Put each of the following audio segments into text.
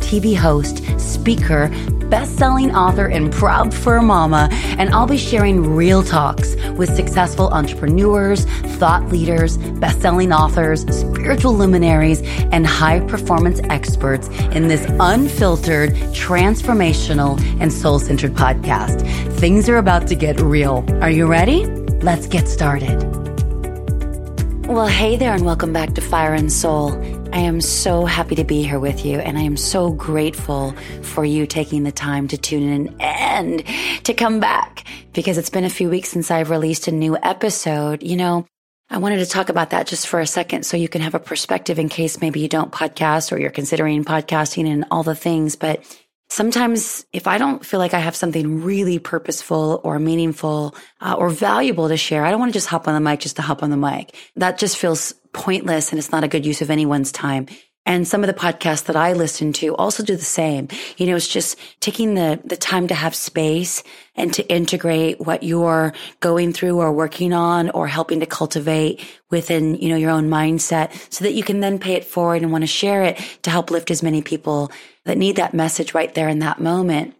TV host, speaker, best-selling author, and proud fur mama, and I'll be sharing real talks with successful entrepreneurs, thought leaders, best-selling authors, spiritual luminaries, and high-performance experts in this unfiltered, transformational, and soul-centered podcast. Things are about to get real. Are you ready? Let's get started. Well, hey there, and welcome back to Fire and Soul. I am so happy to be here with you, and I am so grateful for you taking the time to tune in and to come back because it's been a few weeks since I've released a new episode. You know, I wanted to talk about that just for a second so you can have a perspective in case maybe you don't podcast or you're considering podcasting and all the things. But sometimes if I don't feel like I have something really purposeful or meaningful uh, or valuable to share, I don't want to just hop on the mic just to hop on the mic. That just feels pointless and it's not a good use of anyone's time. And some of the podcasts that I listen to also do the same. You know, it's just taking the, the time to have space and to integrate what you're going through or working on or helping to cultivate within, you know, your own mindset so that you can then pay it forward and want to share it to help lift as many people that need that message right there in that moment.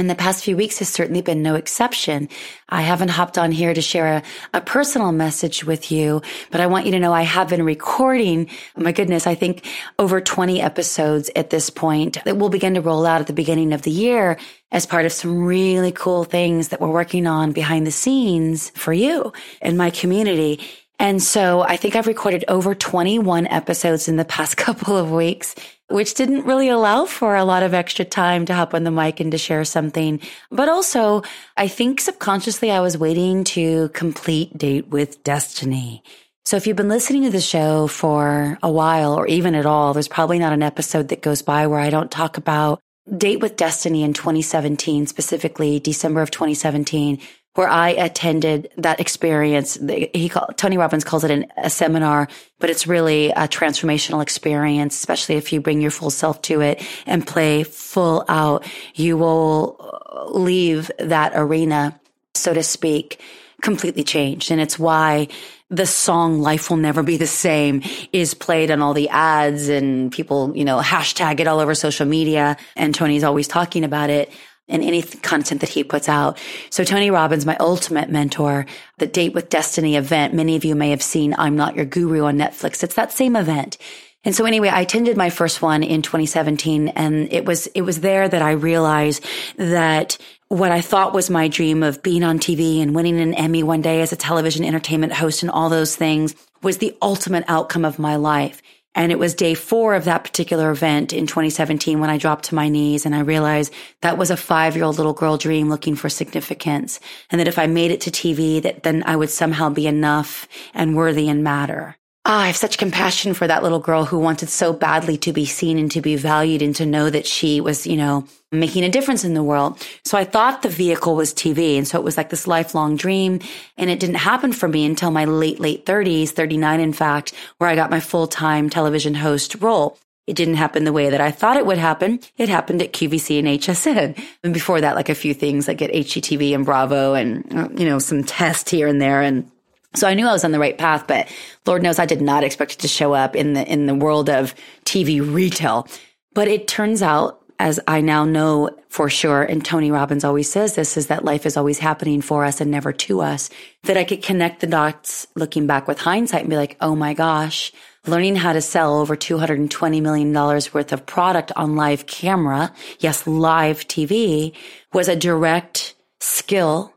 And the past few weeks has certainly been no exception. I haven't hopped on here to share a, a, personal message with you, but I want you to know I have been recording, my goodness, I think over 20 episodes at this point that will begin to roll out at the beginning of the year as part of some really cool things that we're working on behind the scenes for you and my community. And so I think I've recorded over 21 episodes in the past couple of weeks which didn't really allow for a lot of extra time to hop on the mic and to share something. But also, I think subconsciously I was waiting to complete Date with Destiny. So if you've been listening to the show for a while or even at all, there's probably not an episode that goes by where I don't talk about Date with Destiny in 2017, specifically December of 2017, where I attended that experience. He Tony Robbins calls it an, a seminar, but it's really a transformational experience, especially if you bring your full self to it and play full out. You will leave that arena, so to speak, completely changed. And it's why the song Life Will Never Be the Same is played on all the ads and people, you know, hashtag it all over social media. And Tony's always talking about it in any content that he puts out. So Tony Robbins, my ultimate mentor, the Date with Destiny event, many of you may have seen I'm Not Your Guru on Netflix. It's that same event. And so anyway, I attended my first one in 2017 and it was, it was there that I realized that what I thought was my dream of being on TV and winning an Emmy one day as a television entertainment host and all those things was the ultimate outcome of my life. And it was day four of that particular event in 2017 when I dropped to my knees and I realized that was a five year old little girl dream looking for significance. And that if I made it to TV, that then I would somehow be enough and worthy and matter. Oh, I have such compassion for that little girl who wanted so badly to be seen and to be valued and to know that she was, you know, making a difference in the world. So I thought the vehicle was TV. And so it was like this lifelong dream. And it didn't happen for me until my late, late 30s, 39, in fact, where I got my full time television host role. It didn't happen the way that I thought it would happen. It happened at QVC and HSN. And before that, like a few things like at HGTV and Bravo and, you know, some tests here and there. And so I knew I was on the right path, but Lord knows I did not expect it to show up in the, in the world of TV retail. But it turns out, as I now know for sure, and Tony Robbins always says this, is that life is always happening for us and never to us, that I could connect the dots looking back with hindsight and be like, oh my gosh, learning how to sell over $220 million worth of product on live camera. Yes, live TV was a direct skill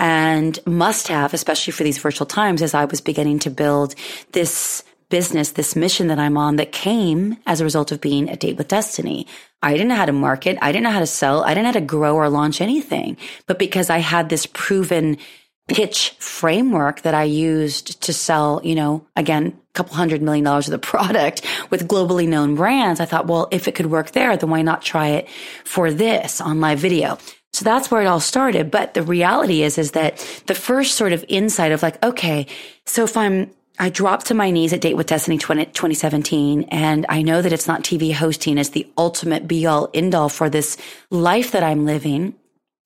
and must have, especially for these virtual times, as I was beginning to build this business, this mission that I'm on that came as a result of being a date with destiny. I didn't know how to market. I didn't know how to sell. I didn't know how to grow or launch anything. But because I had this proven pitch framework that I used to sell, you know, again, a couple hundred million dollars of the product with globally known brands. I thought, well, if it could work there, then why not try it for this on live video? So that's where it all started. But the reality is, is that the first sort of insight of like, okay, so if I'm, I dropped to my knees at Date with Destiny 20, 2017, and I know that it's not TV hosting is the ultimate be all end all for this life that I'm living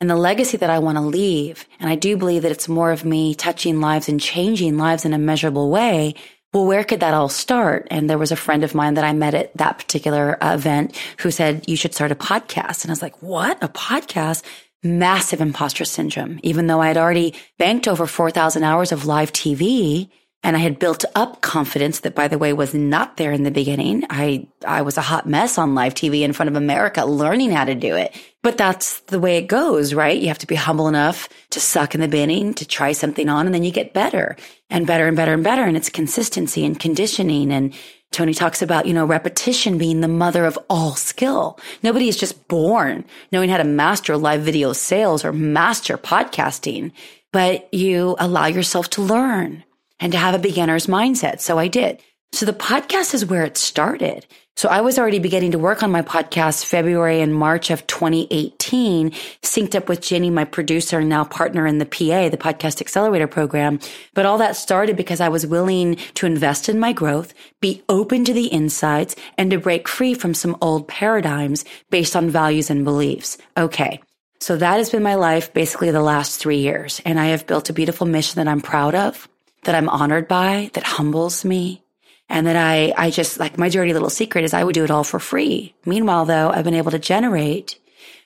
and the legacy that I want to leave. And I do believe that it's more of me touching lives and changing lives in a measurable way. Well, where could that all start? And there was a friend of mine that I met at that particular uh, event who said, you should start a podcast. And I was like, what? A podcast? Massive imposter syndrome. Even though I had already banked over 4,000 hours of live TV, and I had built up confidence that, by the way, was not there in the beginning. I, I was a hot mess on live TV in front of America, learning how to do it. But that's the way it goes, right? You have to be humble enough to suck in the beginning, to try something on, and then you get better and better and better and better. And it's consistency and conditioning. And Tony talks about, you know, repetition being the mother of all skill. Nobody is just born knowing how to master live video sales or master podcasting, but you allow yourself to learn and to have a beginner's mindset. So I did. So the podcast is where it started. So I was already beginning to work on my podcast February and March of 2018, synced up with Jenny, my producer and now partner in the PA, the podcast accelerator program. But all that started because I was willing to invest in my growth, be open to the insights and to break free from some old paradigms based on values and beliefs. Okay. So that has been my life basically the last three years. And I have built a beautiful mission that I'm proud of, that I'm honored by, that humbles me, and that I, I just like my dirty little secret is I would do it all for free. Meanwhile, though, I've been able to generate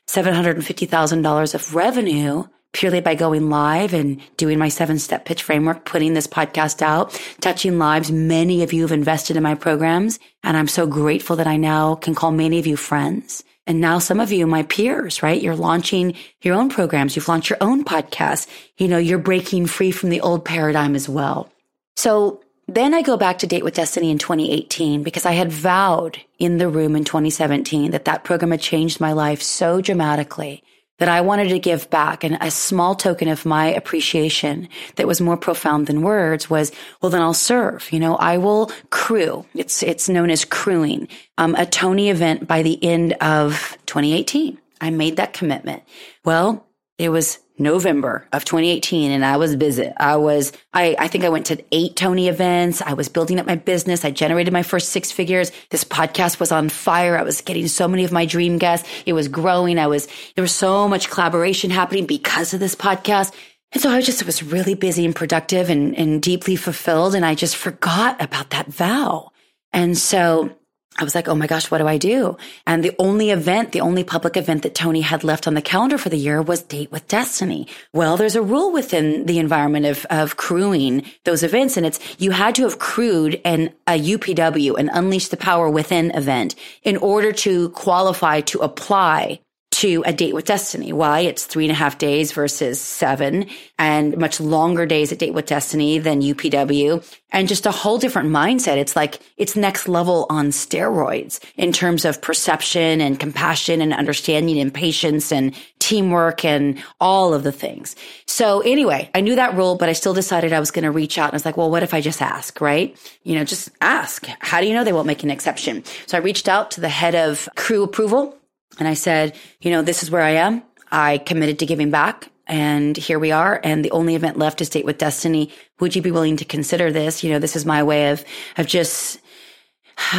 $750,000 of revenue purely by going live and doing my seven step pitch framework, putting this podcast out, touching lives. Many of you have invested in my programs. And I'm so grateful that I now can call many of you friends. And now some of you, my peers, right? You're launching your own programs. You've launched your own podcast. You know, you're breaking free from the old paradigm as well. So then I go back to Date with Destiny in 2018 because I had vowed in the room in 2017 that that program had changed my life so dramatically that I wanted to give back. And a small token of my appreciation that was more profound than words was, well, then I'll serve. You know, I will crew. It's, it's known as crewing, um, a Tony event by the end of 2018. I made that commitment. Well, it was November of 2018 and I was busy. I was, I, I think I went to eight Tony events. I was building up my business. I generated my first six figures. This podcast was on fire. I was getting so many of my dream guests. It was growing. I was, there was so much collaboration happening because of this podcast. And so I just was really busy and productive and, and deeply fulfilled. And I just forgot about that vow. And so I was like, oh my gosh, what do I do? And the only event, the only public event that Tony had left on the calendar for the year was Date with Destiny. Well, there's a rule within the environment of, of crewing those events, and it's you had to have crewed an, a UPW, an Unleash the Power Within event, in order to qualify to apply to a date with destiny. Why? It's three and a half days versus seven and much longer days at date with destiny than UPW and just a whole different mindset. It's like it's next level on steroids in terms of perception and compassion and understanding and patience and teamwork and all of the things. So anyway, I knew that rule, but I still decided I was going to reach out and I was like, well, what if I just ask, right? You know, just ask. How do you know they won't make an exception? So I reached out to the head of crew approval and I said, you know, this is where I am. I committed to giving back and here we are. And the only event left is Date with Destiny. Would you be willing to consider this? You know, this is my way of, of just,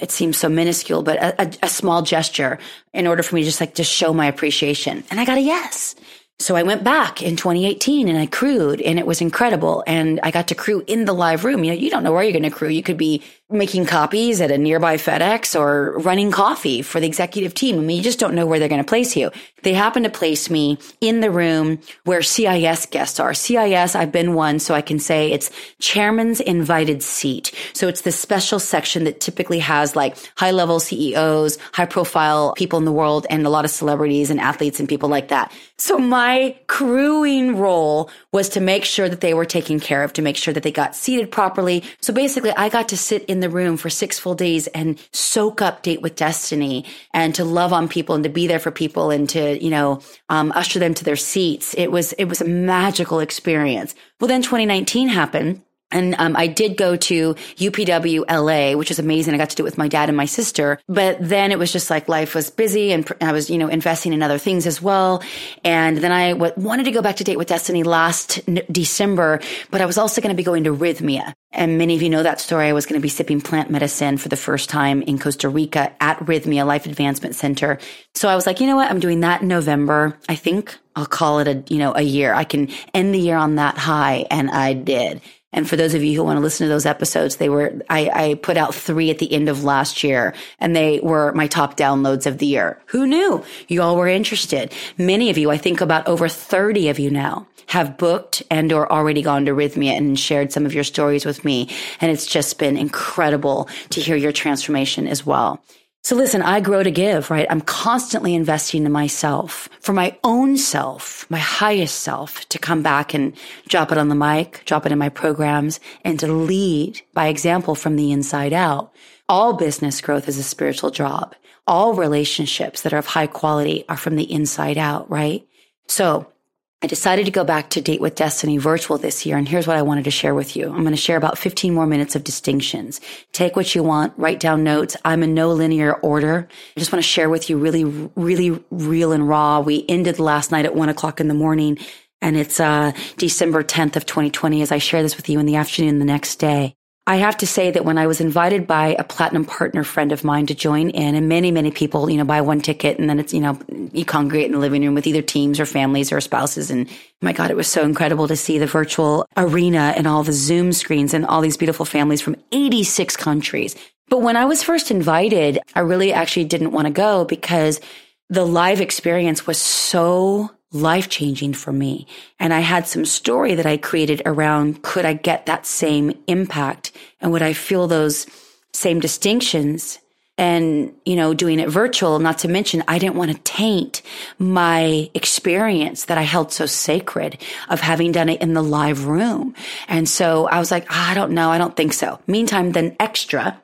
it seems so minuscule, but a, a, a, small gesture in order for me to just like, just show my appreciation. And I got a yes. So I went back in 2018 and I crewed and it was incredible. And I got to crew in the live room. You know, you don't know where you're going to crew. You could be making copies at a nearby FedEx or running coffee for the executive team. I mean, you just don't know where they're going to place you. They happen to place me in the room where CIS guests are. CIS, I've been one, so I can say it's chairman's invited seat. So it's this special section that typically has like high level CEOs, high profile people in the world and a lot of celebrities and athletes and people like that. So my crewing role was to make sure that they were taken care of, to make sure that they got seated properly. So basically I got to sit in the room for six full days and soak up date with destiny and to love on people and to be there for people and to, you know, um, usher them to their seats. It was, it was a magical experience. Well, then 2019 happened and um, I did go to UPW LA, which was amazing. I got to do it with my dad and my sister. But then it was just like life was busy and I was, you know, investing in other things as well. And then I w- wanted to go back to Date with Destiny last n- December, but I was also going to be going to Rythmia. And many of you know that story. I was going to be sipping plant medicine for the first time in Costa Rica at Rythmia Life Advancement Center. So I was like, you know what? I'm doing that in November. I think I'll call it a, you know, a year. I can end the year on that high. And I did. And for those of you who want to listen to those episodes, they were, I, I, put out three at the end of last year and they were my top downloads of the year. Who knew you all were interested? Many of you, I think about over 30 of you now have booked and or already gone to Rythmia and shared some of your stories with me. And it's just been incredible to hear your transformation as well. So listen, I grow to give, right? I'm constantly investing in myself for my own self, my highest self to come back and drop it on the mic, drop it in my programs and to lead by example from the inside out. All business growth is a spiritual job. All relationships that are of high quality are from the inside out, right? So I decided to go back to Date with Destiny virtual this year. And here's what I wanted to share with you. I'm going to share about 15 more minutes of distinctions. Take what you want, write down notes. I'm in no linear order. I just want to share with you really, really real and raw. We ended last night at one o'clock in the morning and it's, uh, December 10th of 2020 as I share this with you in the afternoon the next day. I have to say that when I was invited by a platinum partner friend of mine to join in, and many, many people, you know, buy one ticket and then it's, you know, you congregate in the living room with either teams or families or spouses. And my God, it was so incredible to see the virtual arena and all the Zoom screens and all these beautiful families from 86 countries. But when I was first invited, I really actually didn't want to go because the live experience was so life changing for me. And I had some story that I created around could I get that same impact and would I feel those same distinctions? And, you know, doing it virtual, not to mention, I didn't want to taint my experience that I held so sacred of having done it in the live room. And so I was like, ah, I don't know. I don't think so. Meantime, then extra,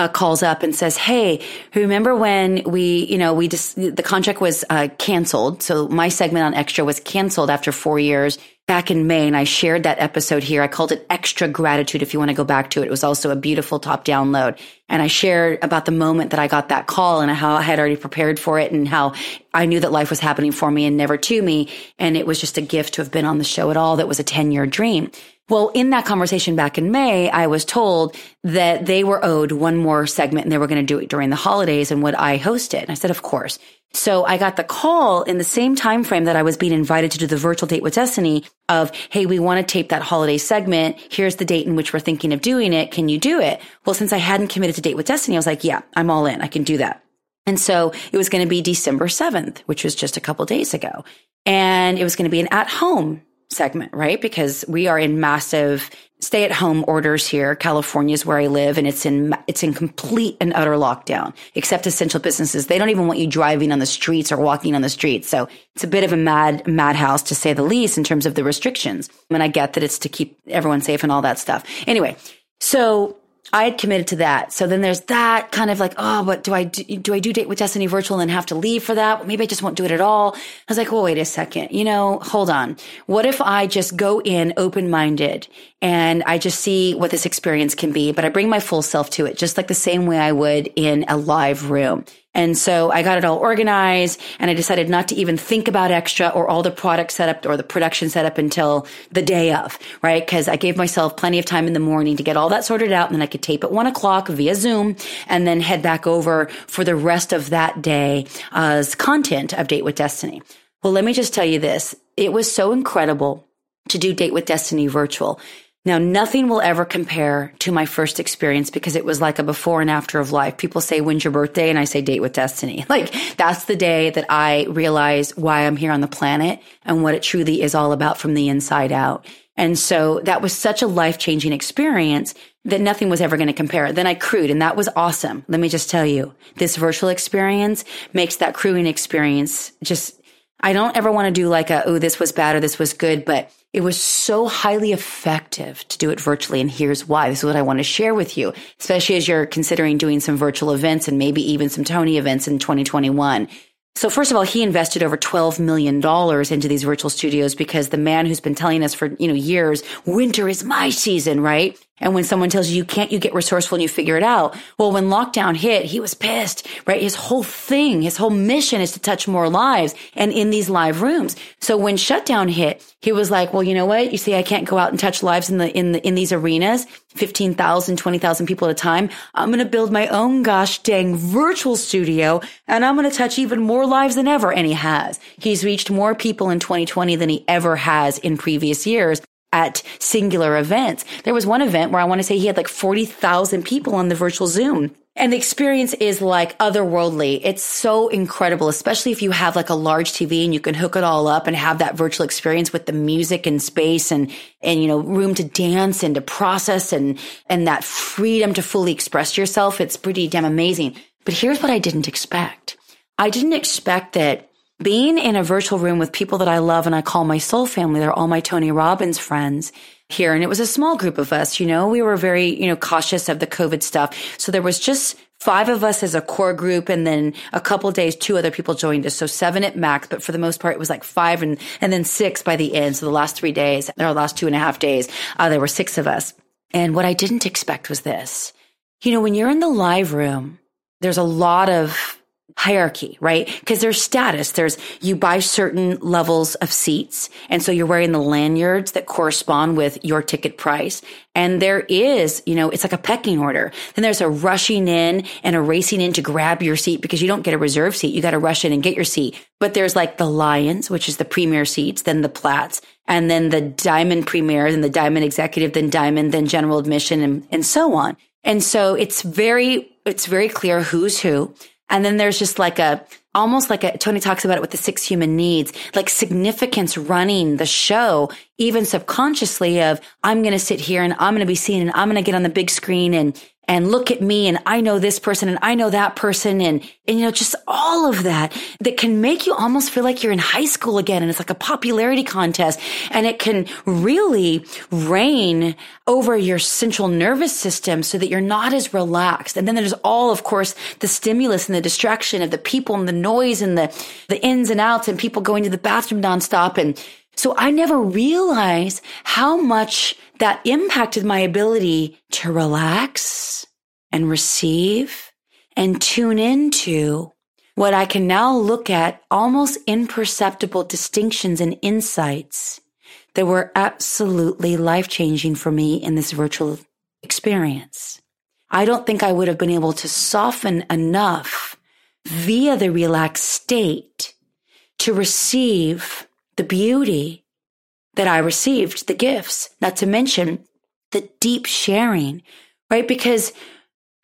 uh, calls up and says, "Hey, remember when we, you know, we just the contract was uh, canceled. So my segment on Extra was canceled after four years back in May, and I shared that episode here. I called it Extra Gratitude. If you want to go back to it, it was also a beautiful top download, and I shared about the moment that I got that call and how I had already prepared for it, and how I knew that life was happening for me and never to me, and it was just a gift to have been on the show at all. That was a ten year dream." Well, in that conversation back in May, I was told that they were owed one more segment and they were going to do it during the holidays and would I host it? And I said, of course. So I got the call in the same time frame that I was being invited to do the virtual date with Destiny of, Hey, we want to tape that holiday segment. Here's the date in which we're thinking of doing it. Can you do it? Well, since I hadn't committed to date with Destiny, I was like, yeah, I'm all in. I can do that. And so it was going to be December 7th, which was just a couple days ago. And it was going to be an at home segment, right? Because we are in massive stay at home orders here. California is where I live and it's in, it's in complete and utter lockdown, except essential businesses. They don't even want you driving on the streets or walking on the streets. So it's a bit of a mad, madhouse to say the least in terms of the restrictions. And I get that it's to keep everyone safe and all that stuff. Anyway, so I had committed to that. So then there's that kind of like, oh, but do I do, do I do date with Destiny virtual and have to leave for that? maybe I just won't do it at all. I was like, well, wait a second. You know, hold on. What if I just go in open minded and I just see what this experience can be, but I bring my full self to it, just like the same way I would in a live room. And so I got it all organized and I decided not to even think about extra or all the product setup or the production setup until the day of, right? Cause I gave myself plenty of time in the morning to get all that sorted out and then I could tape at one o'clock via Zoom and then head back over for the rest of that day as content of Date with Destiny. Well, let me just tell you this. It was so incredible to do Date with Destiny virtual now, nothing will ever compare to my first experience because it was like a before and after of life. People say, when's your birthday? And I say, date with destiny. Like, that's the day that I realize why I'm here on the planet and what it truly is all about from the inside out. And so that was such a life changing experience that nothing was ever going to compare. Then I crewed and that was awesome. Let me just tell you, this virtual experience makes that crewing experience just, I don't ever want to do like a, oh, this was bad or this was good, but it was so highly effective to do it virtually. And here's why. This is what I want to share with you, especially as you're considering doing some virtual events and maybe even some Tony events in 2021. So first of all, he invested over $12 million into these virtual studios because the man who's been telling us for, you know, years, winter is my season, right? And when someone tells you you can't, you get resourceful and you figure it out. Well, when lockdown hit, he was pissed, right? His whole thing, his whole mission is to touch more lives and in these live rooms. So when shutdown hit, he was like, well, you know what? You see, I can't go out and touch lives in the, in the, in these arenas, 15,000, 20,000 people at a time. I'm going to build my own gosh dang virtual studio and I'm going to touch even more lives than ever. And he has. He's reached more people in 2020 than he ever has in previous years at singular events. There was one event where I want to say he had like 40,000 people on the virtual Zoom. And the experience is like otherworldly. It's so incredible, especially if you have like a large TV and you can hook it all up and have that virtual experience with the music and space and, and, you know, room to dance and to process and, and that freedom to fully express yourself. It's pretty damn amazing. But here's what I didn't expect. I didn't expect that being in a virtual room with people that I love and I call my soul family, they're all my Tony Robbins friends here. And it was a small group of us, you know, we were very, you know, cautious of the COVID stuff. So there was just five of us as a core group. And then a couple days, two other people joined us. So seven at max, but for the most part, it was like five and, and then six by the end. So the last three days, or last two and a half days, uh, there were six of us. And what I didn't expect was this. You know, when you're in the live room, there's a lot of hierarchy, right? Because there's status. There's, you buy certain levels of seats. And so you're wearing the lanyards that correspond with your ticket price. And there is, you know, it's like a pecking order. Then there's a rushing in and a racing in to grab your seat because you don't get a reserve seat. You got to rush in and get your seat. But there's like the Lions, which is the premier seats, then the Plats, and then the Diamond Premier, then the Diamond Executive, then Diamond, then General Admission, and, and so on. And so it's very, it's very clear who's who. And then there's just like a, almost like a, Tony talks about it with the six human needs, like significance running the show, even subconsciously of, I'm going to sit here and I'm going to be seen and I'm going to get on the big screen and, and look at me and I know this person and I know that person and, and you know, just all of that that can make you almost feel like you're in high school again. And it's like a popularity contest and it can really reign over your central nervous system so that you're not as relaxed. And then there's all, of course, the stimulus and the distraction of the people and the noise and the, the ins and outs and people going to the bathroom nonstop. And so I never realized how much that impacted my ability to relax and receive and tune into what I can now look at almost imperceptible distinctions and insights that were absolutely life changing for me in this virtual experience. I don't think I would have been able to soften enough via the relaxed state to receive the beauty that I received, the gifts, not to mention the deep sharing, right? Because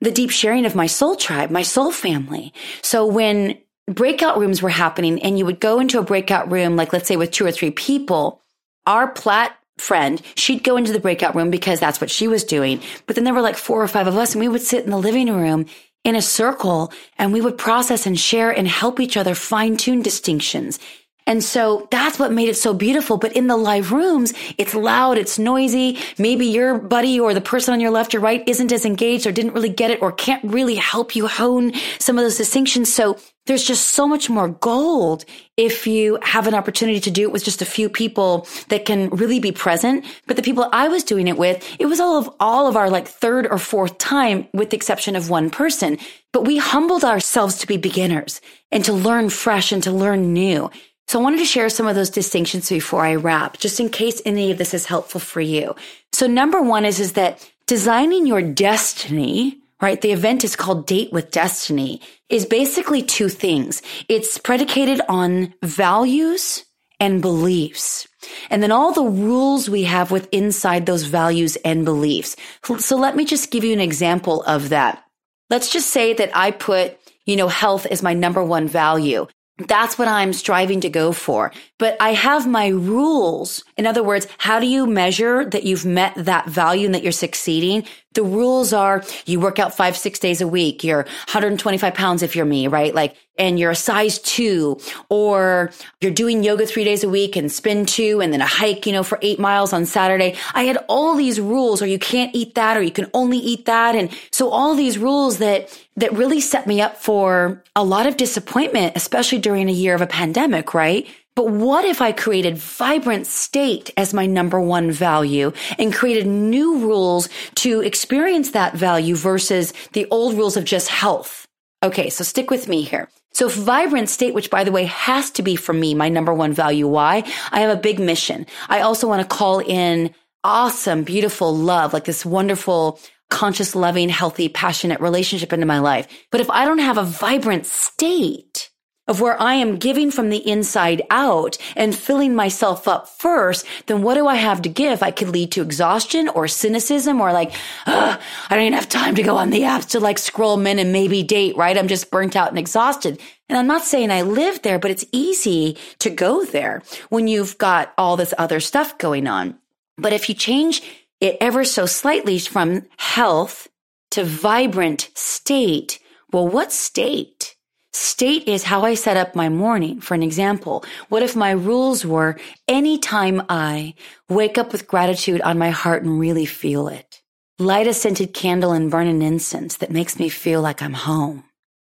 the deep sharing of my soul tribe, my soul family. So when breakout rooms were happening and you would go into a breakout room, like let's say with two or three people, our plat friend, she'd go into the breakout room because that's what she was doing. But then there were like four or five of us and we would sit in the living room in a circle and we would process and share and help each other fine tune distinctions and so that's what made it so beautiful. But in the live rooms, it's loud, it's noisy. Maybe your buddy or the person on your left or right isn't as engaged or didn't really get it or can't really help you hone some of those distinctions. So there's just so much more gold if you have an opportunity to do it with just a few people that can really be present. But the people I was doing it with, it was all of all of our like third or fourth time with the exception of one person. But we humbled ourselves to be beginners and to learn fresh and to learn new. So I wanted to share some of those distinctions before I wrap, just in case any of this is helpful for you. So number one is, is that designing your destiny, right? The event is called Date with Destiny is basically two things. It's predicated on values and beliefs. And then all the rules we have with inside those values and beliefs. So let me just give you an example of that. Let's just say that I put, you know, health as my number one value. That's what I'm striving to go for. But I have my rules. In other words, how do you measure that you've met that value and that you're succeeding? The rules are you work out five, six days a week. You're 125 pounds if you're me, right? Like, and you're a size two, or you're doing yoga three days a week and spin two and then a hike, you know, for eight miles on Saturday. I had all these rules, or you can't eat that, or you can only eat that. And so all these rules that, that really set me up for a lot of disappointment, especially during a year of a pandemic, right? But what if I created vibrant state as my number one value and created new rules to experience that value versus the old rules of just health? Okay, so stick with me here. So vibrant state, which by the way has to be for me my number one value. Why? I have a big mission. I also want to call in awesome, beautiful love, like this wonderful, conscious, loving, healthy, passionate relationship into my life. But if I don't have a vibrant state, of where I am giving from the inside out and filling myself up first, then what do I have to give? I could lead to exhaustion or cynicism or like, I don't even have time to go on the apps to like scroll men and maybe date, right? I'm just burnt out and exhausted. And I'm not saying I live there, but it's easy to go there when you've got all this other stuff going on. But if you change it ever so slightly from health to vibrant state, well, what state? State is how I set up my morning. For an example, what if my rules were anytime I wake up with gratitude on my heart and really feel it, light a scented candle and burn an incense that makes me feel like I'm home,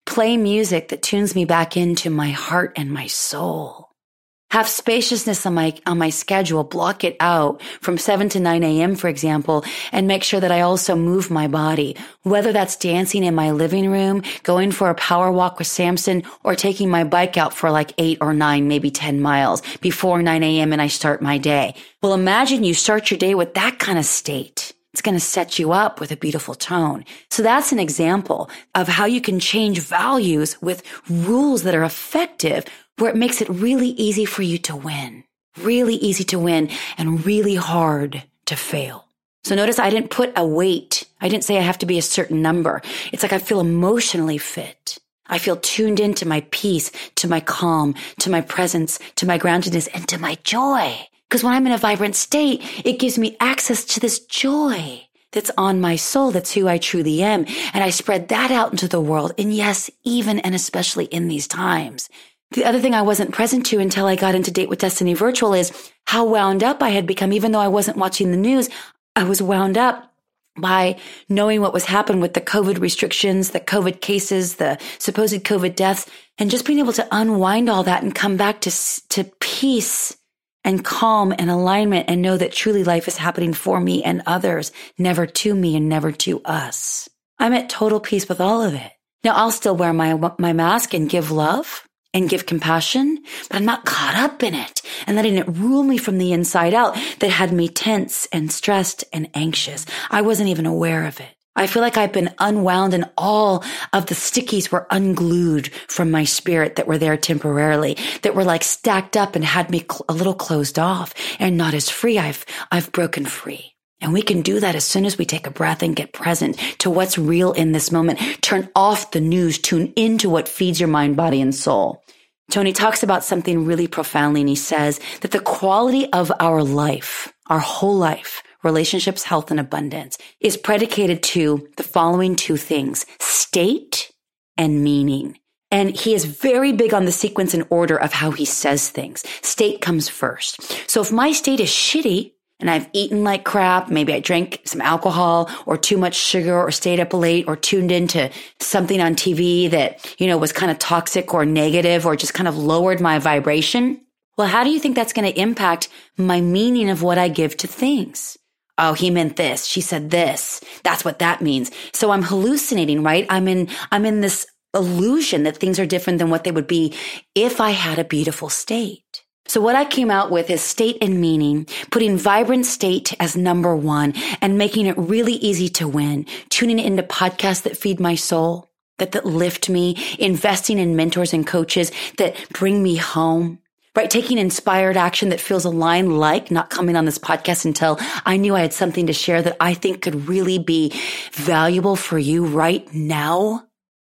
play music that tunes me back into my heart and my soul, have spaciousness on my on my schedule block it out from 7 to 9 a.m for example and make sure that i also move my body. Whether that's dancing in my living room going for a power walk with samson or taking my bike out for like 8 or 9 maybe 10 miles before 9 a.m and i start my day. Well imagine you start your day with that kind of state it's going to set you up with a beautiful tone. So that's an example of how you can change values with rules that are effective where it makes it really easy for you to win, really easy to win and really hard to fail. So notice I didn't put a weight. I didn't say I have to be a certain number. It's like I feel emotionally fit. I feel tuned into my peace, to my calm, to my presence, to my groundedness, and to my joy. Because when I'm in a vibrant state, it gives me access to this joy that's on my soul. That's who I truly am. And I spread that out into the world. And yes, even and especially in these times. The other thing I wasn't present to until I got into Date with Destiny Virtual is how wound up I had become. Even though I wasn't watching the news, I was wound up by knowing what was happening with the COVID restrictions, the COVID cases, the supposed COVID deaths, and just being able to unwind all that and come back to, to peace and calm and alignment and know that truly life is happening for me and others, never to me and never to us. I'm at total peace with all of it. Now I'll still wear my, my mask and give love and give compassion, but I'm not caught up in it and letting it rule me from the inside out that had me tense and stressed and anxious. I wasn't even aware of it. I feel like I've been unwound and all of the stickies were unglued from my spirit that were there temporarily, that were like stacked up and had me cl- a little closed off and not as free. I've, I've broken free. And we can do that as soon as we take a breath and get present to what's real in this moment. Turn off the news, tune into what feeds your mind, body, and soul. Tony talks about something really profoundly and he says that the quality of our life, our whole life, relationships, health, and abundance is predicated to the following two things, state and meaning. And he is very big on the sequence and order of how he says things. State comes first. So if my state is shitty, and I've eaten like crap. Maybe I drank some alcohol or too much sugar or stayed up late or tuned into something on TV that, you know, was kind of toxic or negative or just kind of lowered my vibration. Well, how do you think that's going to impact my meaning of what I give to things? Oh, he meant this. She said this. That's what that means. So I'm hallucinating, right? I'm in, I'm in this illusion that things are different than what they would be if I had a beautiful state. So what I came out with is state and meaning, putting vibrant state as number one and making it really easy to win, tuning into podcasts that feed my soul, that, that lift me, investing in mentors and coaches that bring me home, right? Taking inspired action that feels aligned, like not coming on this podcast until I knew I had something to share that I think could really be valuable for you right now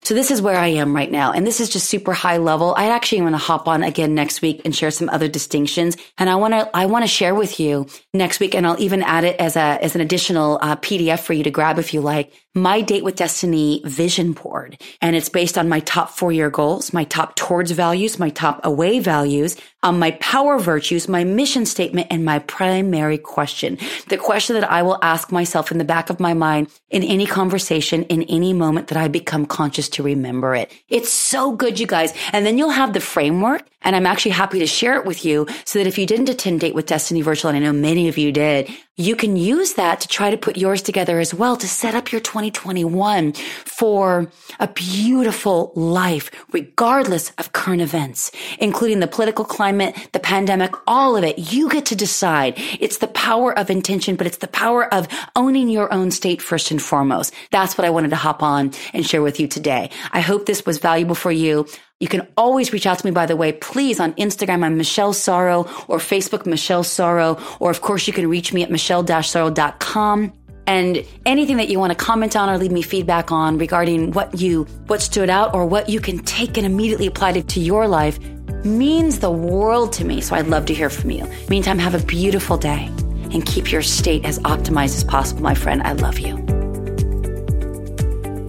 So this is where I am right now. And this is just super high level. I actually want to hop on again next week and share some other distinctions. And I want to, I want to share with you next week. And I'll even add it as a, as an additional uh, PDF for you to grab if you like my date with destiny vision board. And it's based on my top four year goals, my top towards values, my top away values, um, my power virtues, my mission statement, and my primary question. The question that I will ask myself in the back of my mind in any conversation, in any moment that I become conscious to remember it. It's so good, you guys. And then you'll have the framework. And I'm actually happy to share it with you so that if you didn't attend Date with Destiny Virtual, and I know many of you did, you can use that to try to put yours together as well to set up your 2021 for a beautiful life, regardless of current events, including the political the pandemic, all of it. You get to decide. It's the power of intention, but it's the power of owning your own state first and foremost. That's what I wanted to hop on and share with you today. I hope this was valuable for you. You can always reach out to me, by the way, please on Instagram. I'm Michelle Sorrow or Facebook, Michelle Sorrow. Or of course, you can reach me at michelle-sorrow.com. And anything that you want to comment on or leave me feedback on regarding what you, what stood out or what you can take and immediately apply to, to your life means the world to me. So I'd love to hear from you. Meantime, have a beautiful day and keep your state as optimized as possible, my friend. I love you.